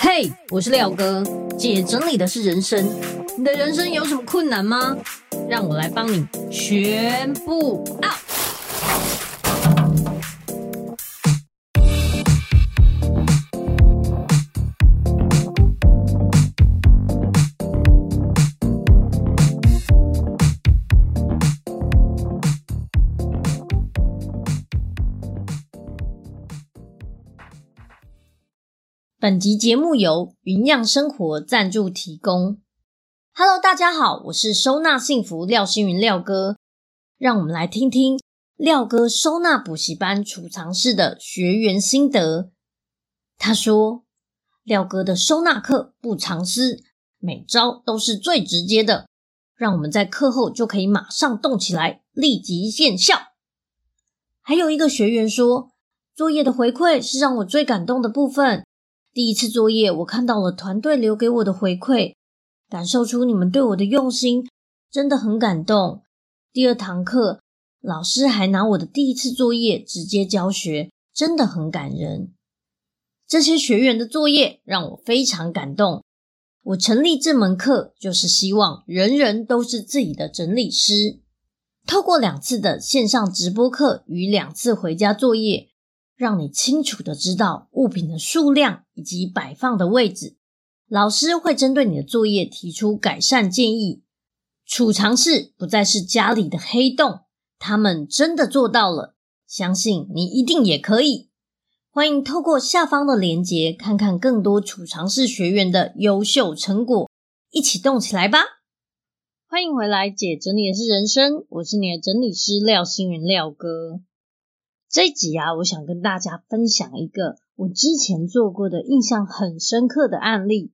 嘿我是廖哥，姐整理的是人生。你的人生有什么困难吗？让我来帮你全部 out。本集节目由云漾生活赞助提供。Hello，大家好，我是收纳幸福廖星云廖哥。让我们来听听廖哥收纳补习班储藏室的学员心得。他说：“廖哥的收纳课不藏私，每招都是最直接的，让我们在课后就可以马上动起来，立即见效。”还有一个学员说：“作业的回馈是让我最感动的部分。”第一次作业，我看到了团队留给我的回馈，感受出你们对我的用心，真的很感动。第二堂课，老师还拿我的第一次作业直接教学，真的很感人。这些学员的作业让我非常感动。我成立这门课，就是希望人人都是自己的整理师。透过两次的线上直播课与两次回家作业。让你清楚的知道物品的数量以及摆放的位置，老师会针对你的作业提出改善建议。储藏室不再是家里的黑洞，他们真的做到了，相信你一定也可以。欢迎透过下方的链接，看看更多储藏室学员的优秀成果，一起动起来吧！欢迎回来，姐整理的是人生，我是你的整理师廖星云廖哥。这集啊，我想跟大家分享一个我之前做过的印象很深刻的案例。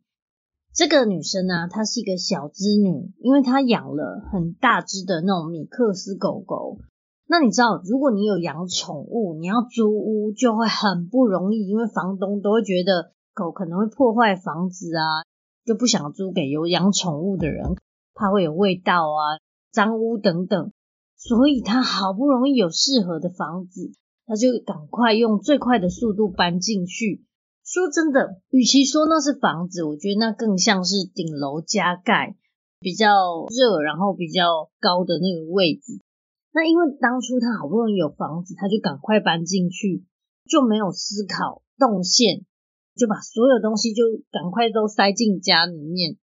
这个女生呢，她是一个小资女，因为她养了很大只的那种米克斯狗狗。那你知道，如果你有养宠物，你要租屋就会很不容易，因为房东都会觉得狗可能会破坏房子啊，就不想租给有养宠物的人，怕会有味道啊、脏污等等。所以她好不容易有适合的房子。他就赶快用最快的速度搬进去。说真的，与其说那是房子，我觉得那更像是顶楼加盖，比较热，然后比较高的那个位置。那因为当初他好不容易有房子，他就赶快搬进去，就没有思考动线，就把所有东西就赶快都塞进家里面。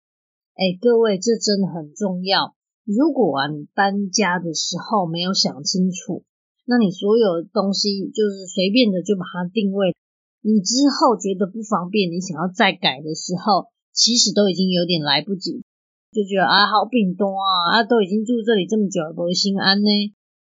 哎，各位，这真的很重要。如果啊，你搬家的时候没有想清楚。那你所有东西就是随便的就把它定位，你之后觉得不方便，你想要再改的时候，其实都已经有点来不及，就觉得啊好冰冻啊，啊都已经住这里这么久了，不会心安呢。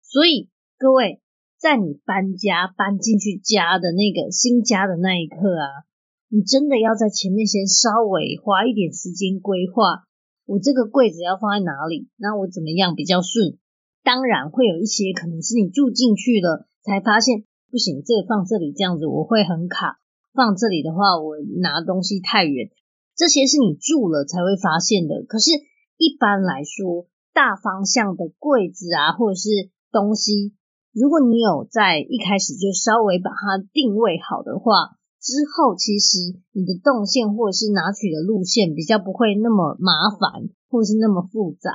所以各位，在你搬家搬进去家的那个新家的那一刻啊，你真的要在前面先稍微花一点时间规划，我这个柜子要放在哪里，那我怎么样比较顺。当然会有一些可能是你住进去了才发现不行，这个放这里这样子我会很卡，放这里的话我拿东西太远，这些是你住了才会发现的。可是，一般来说，大方向的柜子啊，或者是东西，如果你有在一开始就稍微把它定位好的话，之后其实你的动线或者是拿取的路线比较不会那么麻烦，或者是那么复杂。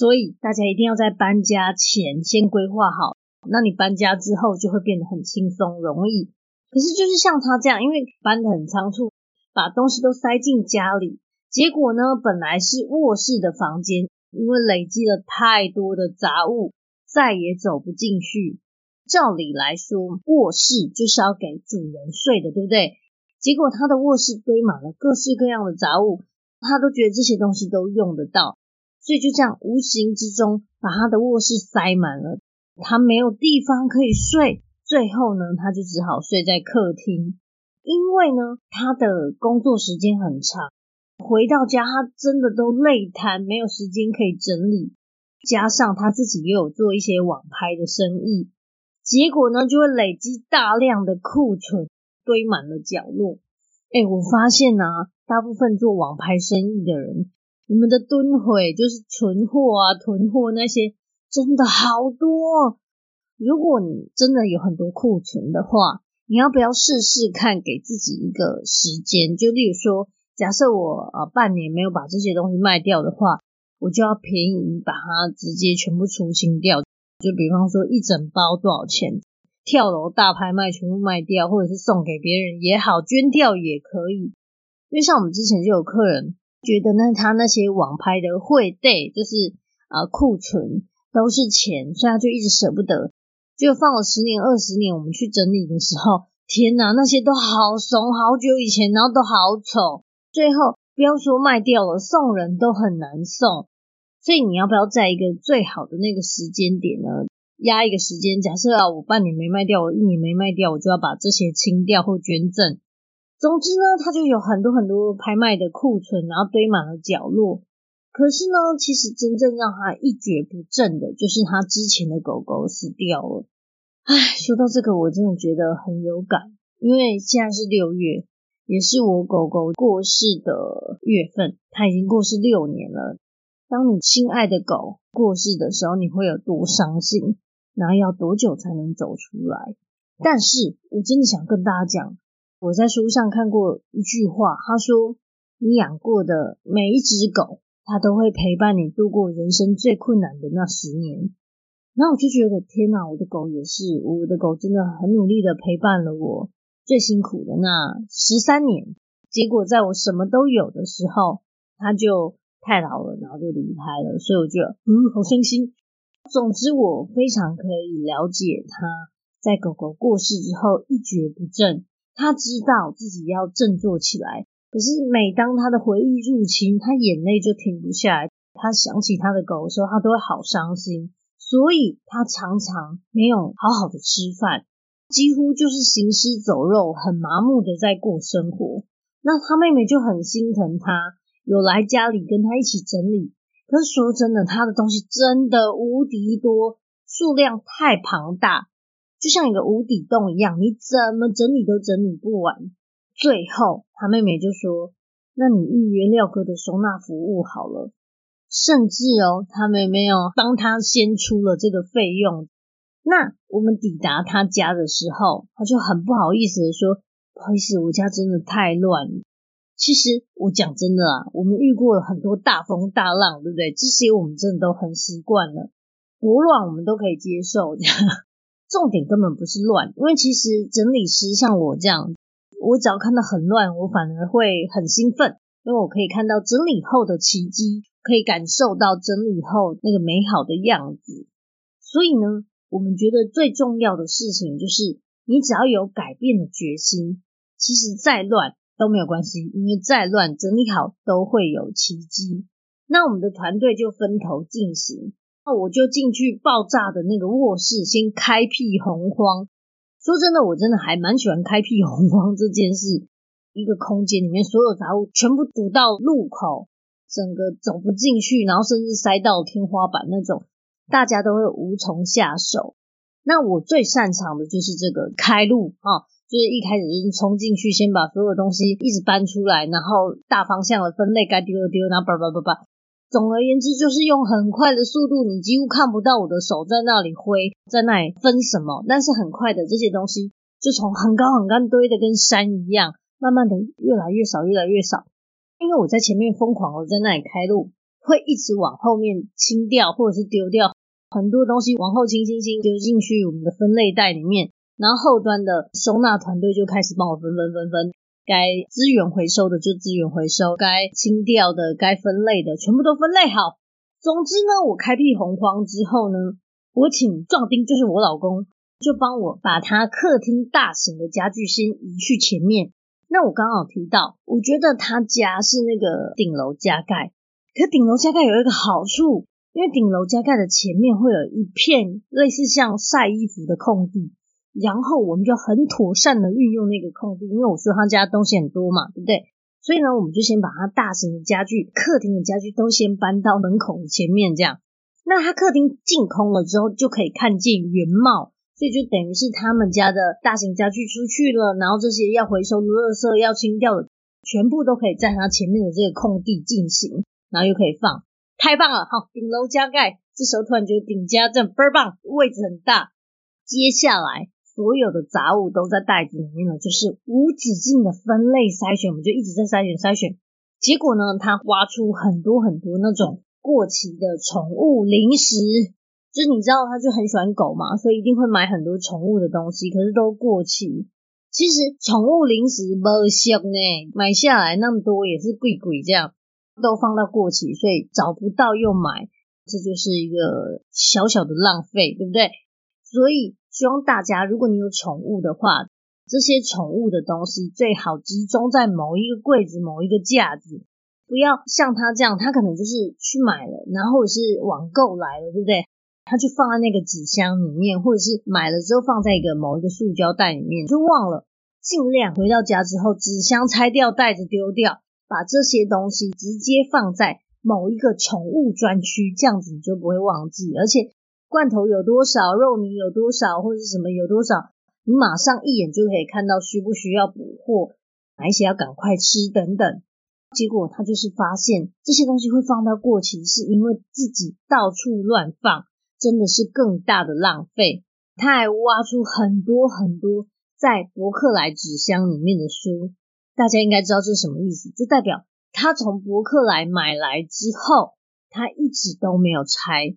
所以大家一定要在搬家前先规划好，那你搬家之后就会变得很轻松容易。可是就是像他这样，因为搬得很仓促，把东西都塞进家里，结果呢，本来是卧室的房间，因为累积了太多的杂物，再也走不进去。照理来说，卧室就是要给主人睡的，对不对？结果他的卧室堆满了各式各样的杂物，他都觉得这些东西都用得到。所以就这样无形之中把他的卧室塞满了，他没有地方可以睡，最后呢，他就只好睡在客厅。因为呢，他的工作时间很长，回到家他真的都累瘫，没有时间可以整理。加上他自己也有做一些网拍的生意，结果呢，就会累积大量的库存，堆满了角落。哎，我发现啊，大部分做网拍生意的人。你们的吨毁就是存货啊，囤货那些真的好多。如果你真的有很多库存的话，你要不要试试看，给自己一个时间？就例如说，假设我呃半年没有把这些东西卖掉的话，我就要便宜把它直接全部出清掉。就比方说一整包多少钱？跳楼大拍卖全部卖掉，或者是送给别人也好，捐掉也可以。因为像我们之前就有客人觉得呢，他那些网拍的汇兑就是呃库存都是钱，所以他就一直舍不得。就放了十年二十年，我们去整理的时候，天哪，那些都好怂，好久以前，然后都好丑。最后不要说卖掉了，送人都很难送。所以你要不要在一个最好的那个时间点呢？压一个时间，假设啊，我半年没卖掉，我一年没卖掉，我就要把这些清掉或捐赠。总之呢，它就有很多很多拍卖的库存，然后堆满了角落。可是呢，其实真正让他一蹶不振的，就是他之前的狗狗死掉了。唉，说到这个，我真的觉得很有感，因为现在是六月，也是我狗狗过世的月份，它已经过世六年了。当你心爱的狗过世的时候，你会有多伤心？然后要多久才能走出来？但是我真的想跟大家讲，我在书上看过一句话，他说：“你养过的每一只狗，它都会陪伴你度过人生最困难的那十年。”然后我就觉得，天哪，我的狗也是，我的狗真的很努力的陪伴了我最辛苦的那十三年。结果在我什么都有的时候，它就太老了，然后就离开了，所以我觉得，嗯，好伤心。总之，我非常可以了解它在狗狗过世之后一蹶不振。他知道自己要振作起来，可是每当他的回忆入侵，他眼泪就停不下来。他想起他的狗的时候，他都会好伤心。所以他常常没有好好的吃饭，几乎就是行尸走肉，很麻木的在过生活。那他妹妹就很心疼他，有来家里跟他一起整理。可是说真的，他的东西真的无敌多，数量太庞大，就像一个无底洞一样，你怎么整理都整理不完。最后，他妹妹就说：“那你预约廖哥的收纳服务好了。”甚至哦，他妹妹哦，帮他先出了这个费用。那我们抵达他家的时候，他就很不好意思的说：“不好意思，我家真的太乱。”其实我讲真的啊，我们遇过了很多大风大浪，对不对？这些我们真的都很习惯了，多乱我们都可以接受。重点根本不是乱，因为其实整理师像我这样，我只要看到很乱，我反而会很兴奋，因为我可以看到整理后的奇迹，可以感受到整理后那个美好的样子。所以呢，我们觉得最重要的事情就是，你只要有改变的决心，其实再乱。都没有关系，因为再乱整理好都会有奇迹。那我们的团队就分头进行，那我就进去爆炸的那个卧室，先开辟洪荒。说真的，我真的还蛮喜欢开辟洪荒这件事。一个空间里面所有杂物全部堵到路口，整个走不进去，然后甚至塞到天花板那种，大家都会无从下手。那我最擅长的就是这个开路啊。就是一开始就是冲进去，先把所有东西一直搬出来，然后大方向的分类，该丢的丢，然后叭叭叭叭。总而言之，就是用很快的速度，你几乎看不到我的手在那里挥，在那里分什么，但是很快的这些东西就从很高很高堆的跟山一样，慢慢的越来越少，越来越少。因为我在前面疯狂的在那里开路，会一直往后面清掉或者是丢掉很多东西，往后清清清丢进去我们的分类袋里面。然后后端的收纳团队就开始帮我分分分分，该资源回收的就资源回收，该清掉的、该分类的全部都分类好。总之呢，我开辟洪荒之后呢，我请壮丁，就是我老公，就帮我把他客厅大型的家具先移去前面。那我刚好提到，我觉得他家是那个顶楼加盖，可顶楼加盖有一个好处，因为顶楼加盖的前面会有一片类似像晒衣服的空地。然后我们就很妥善的运用那个空地，因为我说他家东西很多嘛，对不对？所以呢，我们就先把他大型的家具、客厅的家具都先搬到门口的前面，这样。那他客厅净空了之后，就可以看见原貌，所以就等于是他们家的大型家具出去了，然后这些要回收的垃圾、要清掉的，全部都可以在他前面的这个空地进行，然后又可以放，太棒了！好，顶楼加盖，这时候突然觉得顶加这样倍儿棒，位置很大。接下来。所有的杂物都在袋子里面了，就是无止境的分类筛选，我们就一直在筛选筛选。结果呢，他挖出很多很多那种过期的宠物零食，就是你知道，他就很喜欢狗嘛，所以一定会买很多宠物的东西，可是都过期。其实宠物零食不香呢，买下来那么多也是贵贵这样，都放到过期，所以找不到又买，这就是一个小小的浪费，对不对？所以希望大家，如果你有宠物的话，这些宠物的东西最好集中在某一个柜子、某一个架子，不要像他这样，他可能就是去买了，然后或者是网购来了，对不对？他就放在那个纸箱里面，或者是买了之后放在一个某一个塑胶袋里面，就忘了。尽量回到家之后，纸箱拆掉，袋子丢掉，把这些东西直接放在某一个宠物专区，这样子你就不会忘记。而且罐头有多少，肉泥有多少，或者什么有多少。你马上一眼就可以看到需不需要补货，哪一些要赶快吃等等。结果他就是发现这些东西会放到过期，是因为自己到处乱放，真的是更大的浪费。他还挖出很多很多在博客来纸箱里面的书，大家应该知道这是什么意思？就代表他从博客来买来之后，他一直都没有拆，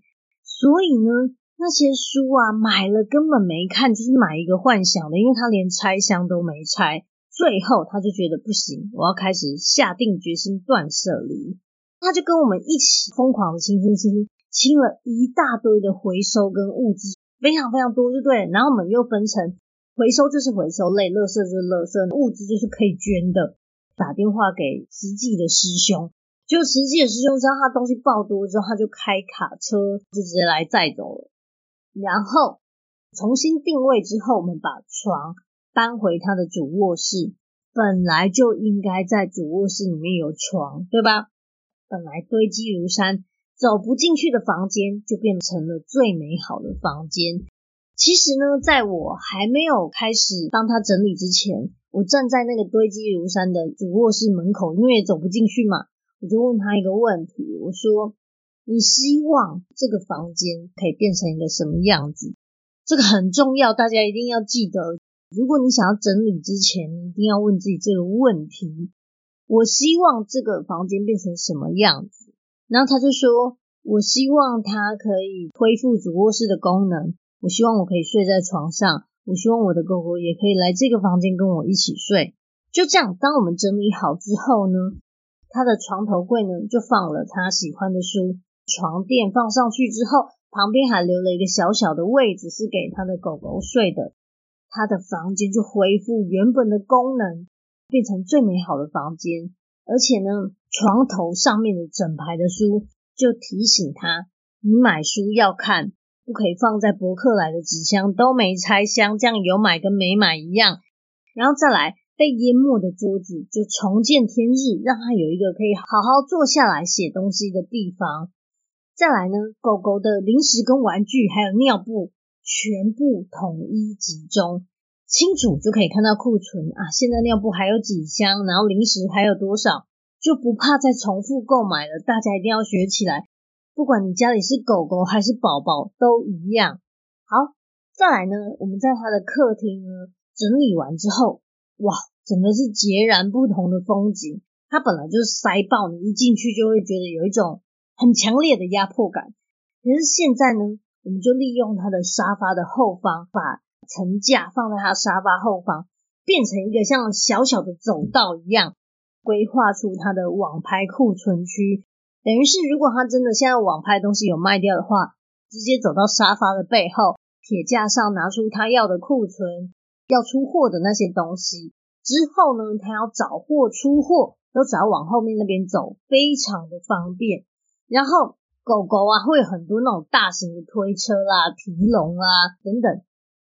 所以呢。那些书啊，买了根本没看，就是买一个幻想的，因为他连拆箱都没拆。最后他就觉得不行，我要开始下定决心断舍离。他就跟我们一起疯狂的清清清清，清了一大堆的回收跟物资，非常非常多，就对。然后我们又分成回收就是回收类，垃圾就是垃圾，物资就是可以捐的。打电话给实际的师兄，就实际的师兄知道他东西爆多之后，他就开卡车就直接来载走了。然后重新定位之后，我们把床搬回他的主卧室。本来就应该在主卧室里面有床，对吧？本来堆积如山、走不进去的房间，就变成了最美好的房间。其实呢，在我还没有开始帮他整理之前，我站在那个堆积如山的主卧室门口，因为走不进去嘛，我就问他一个问题，我说。你希望这个房间可以变成一个什么样子？这个很重要，大家一定要记得。如果你想要整理之前，你一定要问自己这个问题：我希望这个房间变成什么样子？然后他就说：我希望它可以恢复主卧室的功能。我希望我可以睡在床上。我希望我的狗狗也可以来这个房间跟我一起睡。就这样，当我们整理好之后呢，他的床头柜呢就放了他喜欢的书。床垫放上去之后，旁边还留了一个小小的位置，是给他的狗狗睡的。他的房间就恢复原本的功能，变成最美好的房间。而且呢，床头上面的整排的书就提醒他：你买书要看，不可以放在博客来的纸箱都没拆箱，这样有买跟没买一样。然后再来。被淹没的桌子就重见天日，让他有一个可以好好坐下来写东西的地方。再来呢，狗狗的零食跟玩具还有尿布全部统一集中，清楚就可以看到库存啊。现在尿布还有几箱，然后零食还有多少，就不怕再重复购买了。大家一定要学起来，不管你家里是狗狗还是宝宝都一样。好，再来呢，我们在他的客厅呢整理完之后，哇，整个是截然不同的风景。它本来就是塞爆，你一进去就会觉得有一种。很强烈的压迫感，可是现在呢，我们就利用它的沙发的后方，把层架放在它沙发后方，变成一个像小小的走道一样，规划出它的网拍库存区。等于是，如果他真的现在网拍东西有卖掉的话，直接走到沙发的背后，铁架上拿出他要的库存，要出货的那些东西。之后呢，他要找货出货，都只要往后面那边走，非常的方便。然后狗狗啊，会有很多那种大型的推车啦、提笼啊等等，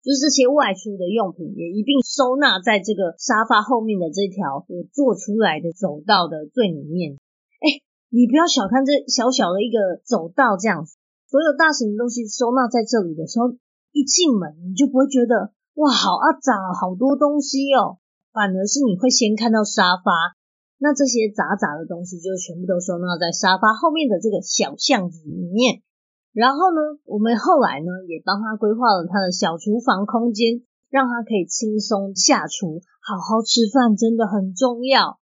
就是这些外出的用品也一并收纳在这个沙发后面的这条我做出来的走道的最里面。哎，你不要小看这小小的一个走道，这样子，所有大型的东西收纳在这里的时候，一进门你就不会觉得哇，好阿杂，好多东西哦，反而是你会先看到沙发。那这些杂杂的东西就全部都收纳在沙发后面的这个小巷子里面。然后呢，我们后来呢也帮他规划了他的小厨房空间，让他可以轻松下厨，好好吃饭真的很重要。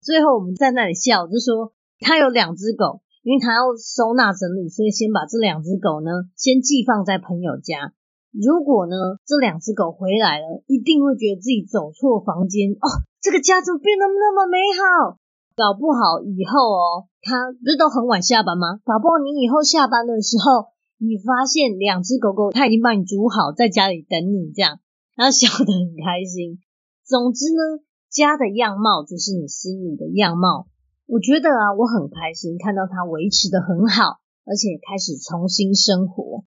最后我们在那里笑，就说他有两只狗，因为他要收纳整理，所以先把这两只狗呢先寄放在朋友家。如果呢这两只狗回来了，一定会觉得自己走错房间哦，这个家怎么变得那么美好？搞不好以后哦，他不是都很晚下班吗？搞不好你以后下班的时候，你发现两只狗狗它已经帮你煮好，在家里等你这样。然后笑得很开心。总之呢，家的样貌就是你心里的样貌。我觉得啊，我很开心看到它维持得很好，而且开始重新生活。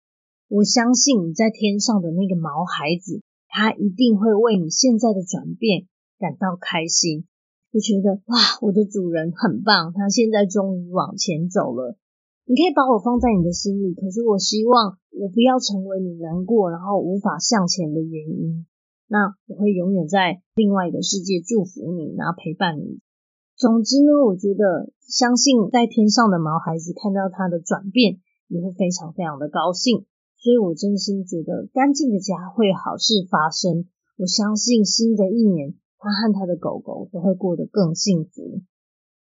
我相信你在天上的那个毛孩子，他一定会为你现在的转变感到开心。就觉得哇，我的主人很棒，他现在终于往前走了。你可以把我放在你的心里，可是我希望我不要成为你难过然后无法向前的原因。那我会永远在另外一个世界祝福你，然后陪伴你。总之呢，我觉得相信在天上的毛孩子看到他的转变，也会非常非常的高兴。所以我真心觉得干净的家会好事发生。我相信新的一年，他和他的狗狗都会过得更幸福。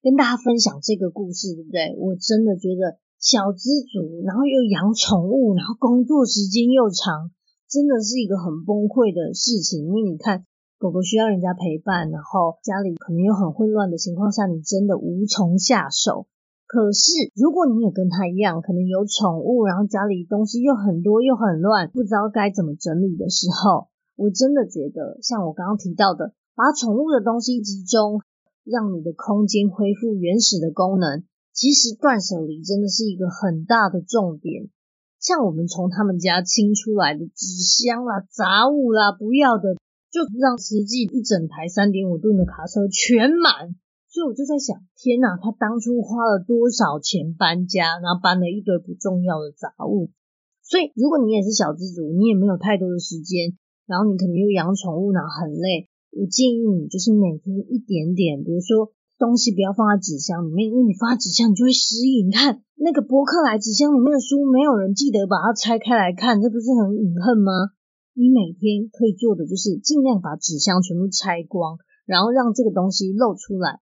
跟大家分享这个故事，对不对？我真的觉得。小资族，然后又养宠物，然后工作时间又长，真的是一个很崩溃的事情。因为你看，狗狗需要人家陪伴，然后家里可能又很混乱的情况下，你真的无从下手。可是，如果你也跟他一样，可能有宠物，然后家里东西又很多又很乱，不知道该怎么整理的时候，我真的觉得，像我刚刚提到的，把宠物的东西集中，让你的空间恢复原始的功能。其实断舍离真的是一个很大的重点，像我们从他们家清出来的纸箱啦、杂物啦、不要的，就让实际一整台三点五吨的卡车全满。所以我就在想，天哪，他当初花了多少钱搬家，然后搬了一堆不重要的杂物。所以如果你也是小资族，你也没有太多的时间，然后你可能又养宠物，然后很累，我建议你就是每天一点点，比如说。东西不要放在纸箱里面，因为你放纸箱，你就会失忆。你看那个博客来纸箱里面的书，没有人记得把它拆开来看，这不是很隐恨吗？你每天可以做的就是尽量把纸箱全部拆光，然后让这个东西露出来。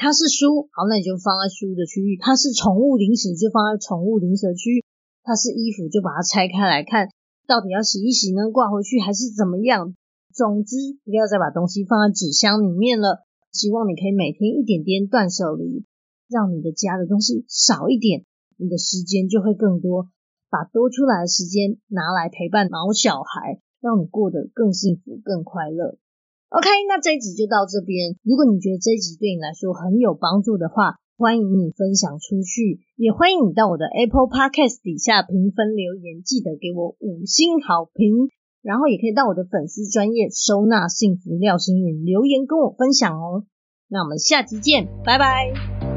它是书，好，那你就放在书的区域；它是宠物零食，就放在宠物零食区域；它是衣服，就把它拆开来看，到底要洗一洗呢，挂回去还是怎么样？总之，不要再把东西放在纸箱里面了。希望你可以每天一点点断舍离，让你的家的东西少一点，你的时间就会更多，把多出来的时间拿来陪伴毛小孩，让你过得更幸福、更快乐。OK，那这一集就到这边。如果你觉得这一集对你来说很有帮助的话，欢迎你分享出去，也欢迎你到我的 Apple Podcast 底下评分留言，记得给我五星好评。然后也可以到我的粉丝专业收纳幸福廖心筠留言跟我分享哦。那我们下集见，拜拜。